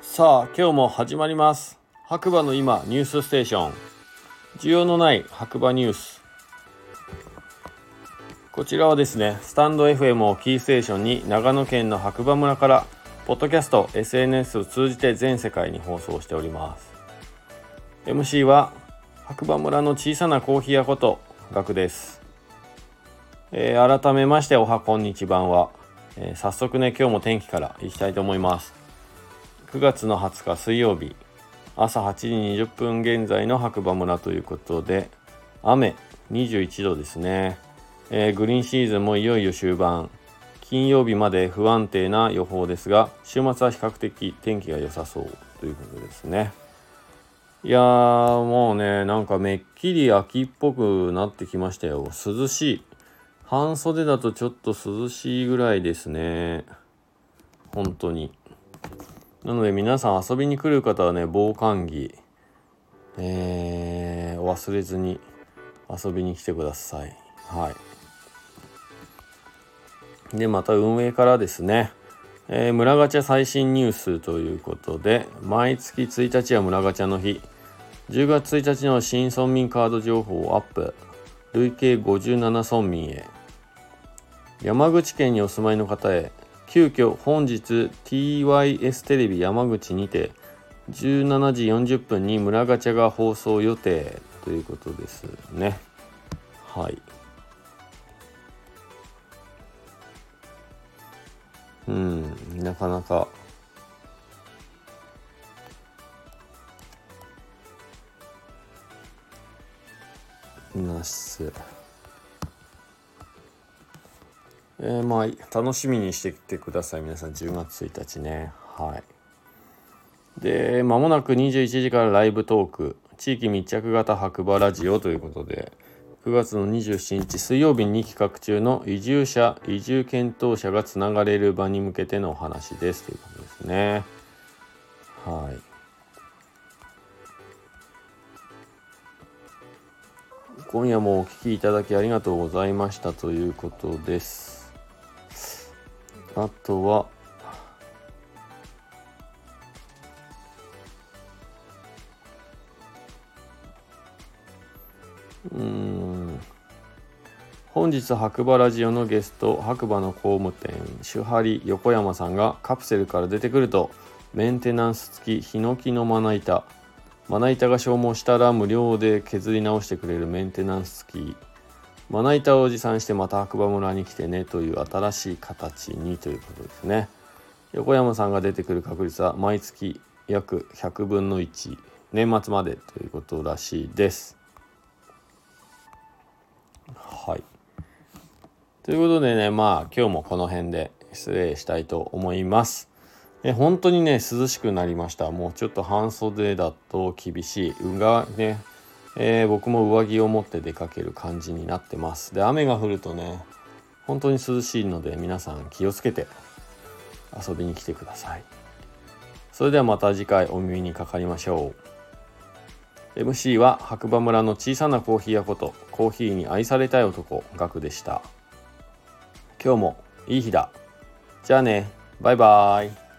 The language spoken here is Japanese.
さあ今日も始まります。白馬の今ニュースステーション。需要のない白馬ニュース。こちらはですねスタンド FM をキーステーションに長野県の白馬村からポッドキャスト SNS を通じて全世界に放送しております。MC は白馬村の小さなコーヒー屋ことガクです、えー、改めましておはこんにちばんは、えー、早速ね今日も天気からいきたいと思います。9月の20日水曜日。朝8時20分現在の白馬村ということで雨21度ですね、えー、グリーンシーズンもいよいよ終盤。金曜日まで不安定な予報ですが週末は比較的天気が良さそうということですね。いやーもうねなんかめっきり秋っぽくなってきましたよ。涼しい。半袖だとちょっと涼しいぐらいですね。本当に。なので皆さん遊びに来る方はね防寒着。えー、忘れずに遊びに来てください。はい。でまた運営からですね、えー、村ガチャ最新ニュースということで毎月1日は村ガチャの日。10月1日の新村民カード情報をアップ。累計57村民へ。山口県にお住まいの方へ急遽本日 TYS テレビ山口にて17時40分に村ガチャが放送予定ということですね。はい。うんなかなか。なしえー、まあ楽しみにしてきてください。皆さん10月1日ね。はい。でまもなく21時からライブトーク。地域密着型白馬ラジオということで。9月の27日水曜日に企画中の移住者移住検討者がつながれる場に向けてのお話です。ということですね。はい。今夜もお聴きいただきありがとうございました。ということです。あとはうん。本日白馬ラジオのゲスト白馬の工務店手張横山さんがカプセルから出てくるとメンテナンス付きヒノキのまな板。まな板が消耗したら無料で削り直してくれるメンテナンス付きまな板を持参してまた白馬村に来てねという新しい形にということですね。横山さんが出てくる確率は毎月約100分の1年末までということらしいです。はい。ということでねまあ今日もこの辺で失礼したいと思います。え本当にね涼しくなりました。もうちょっと半袖だと厳しい。運がねえー、僕も上着を持って出かける感じになってます。で雨が降るとね本当に涼しいので皆さん気をつけて遊びに来てください。それではまた次回お耳にかかりましょう。MC は白馬村の小さなコーヒー屋ことコーヒーに愛されたい男ガクでした。今日もいい日だ。じゃあね。バイバーイ。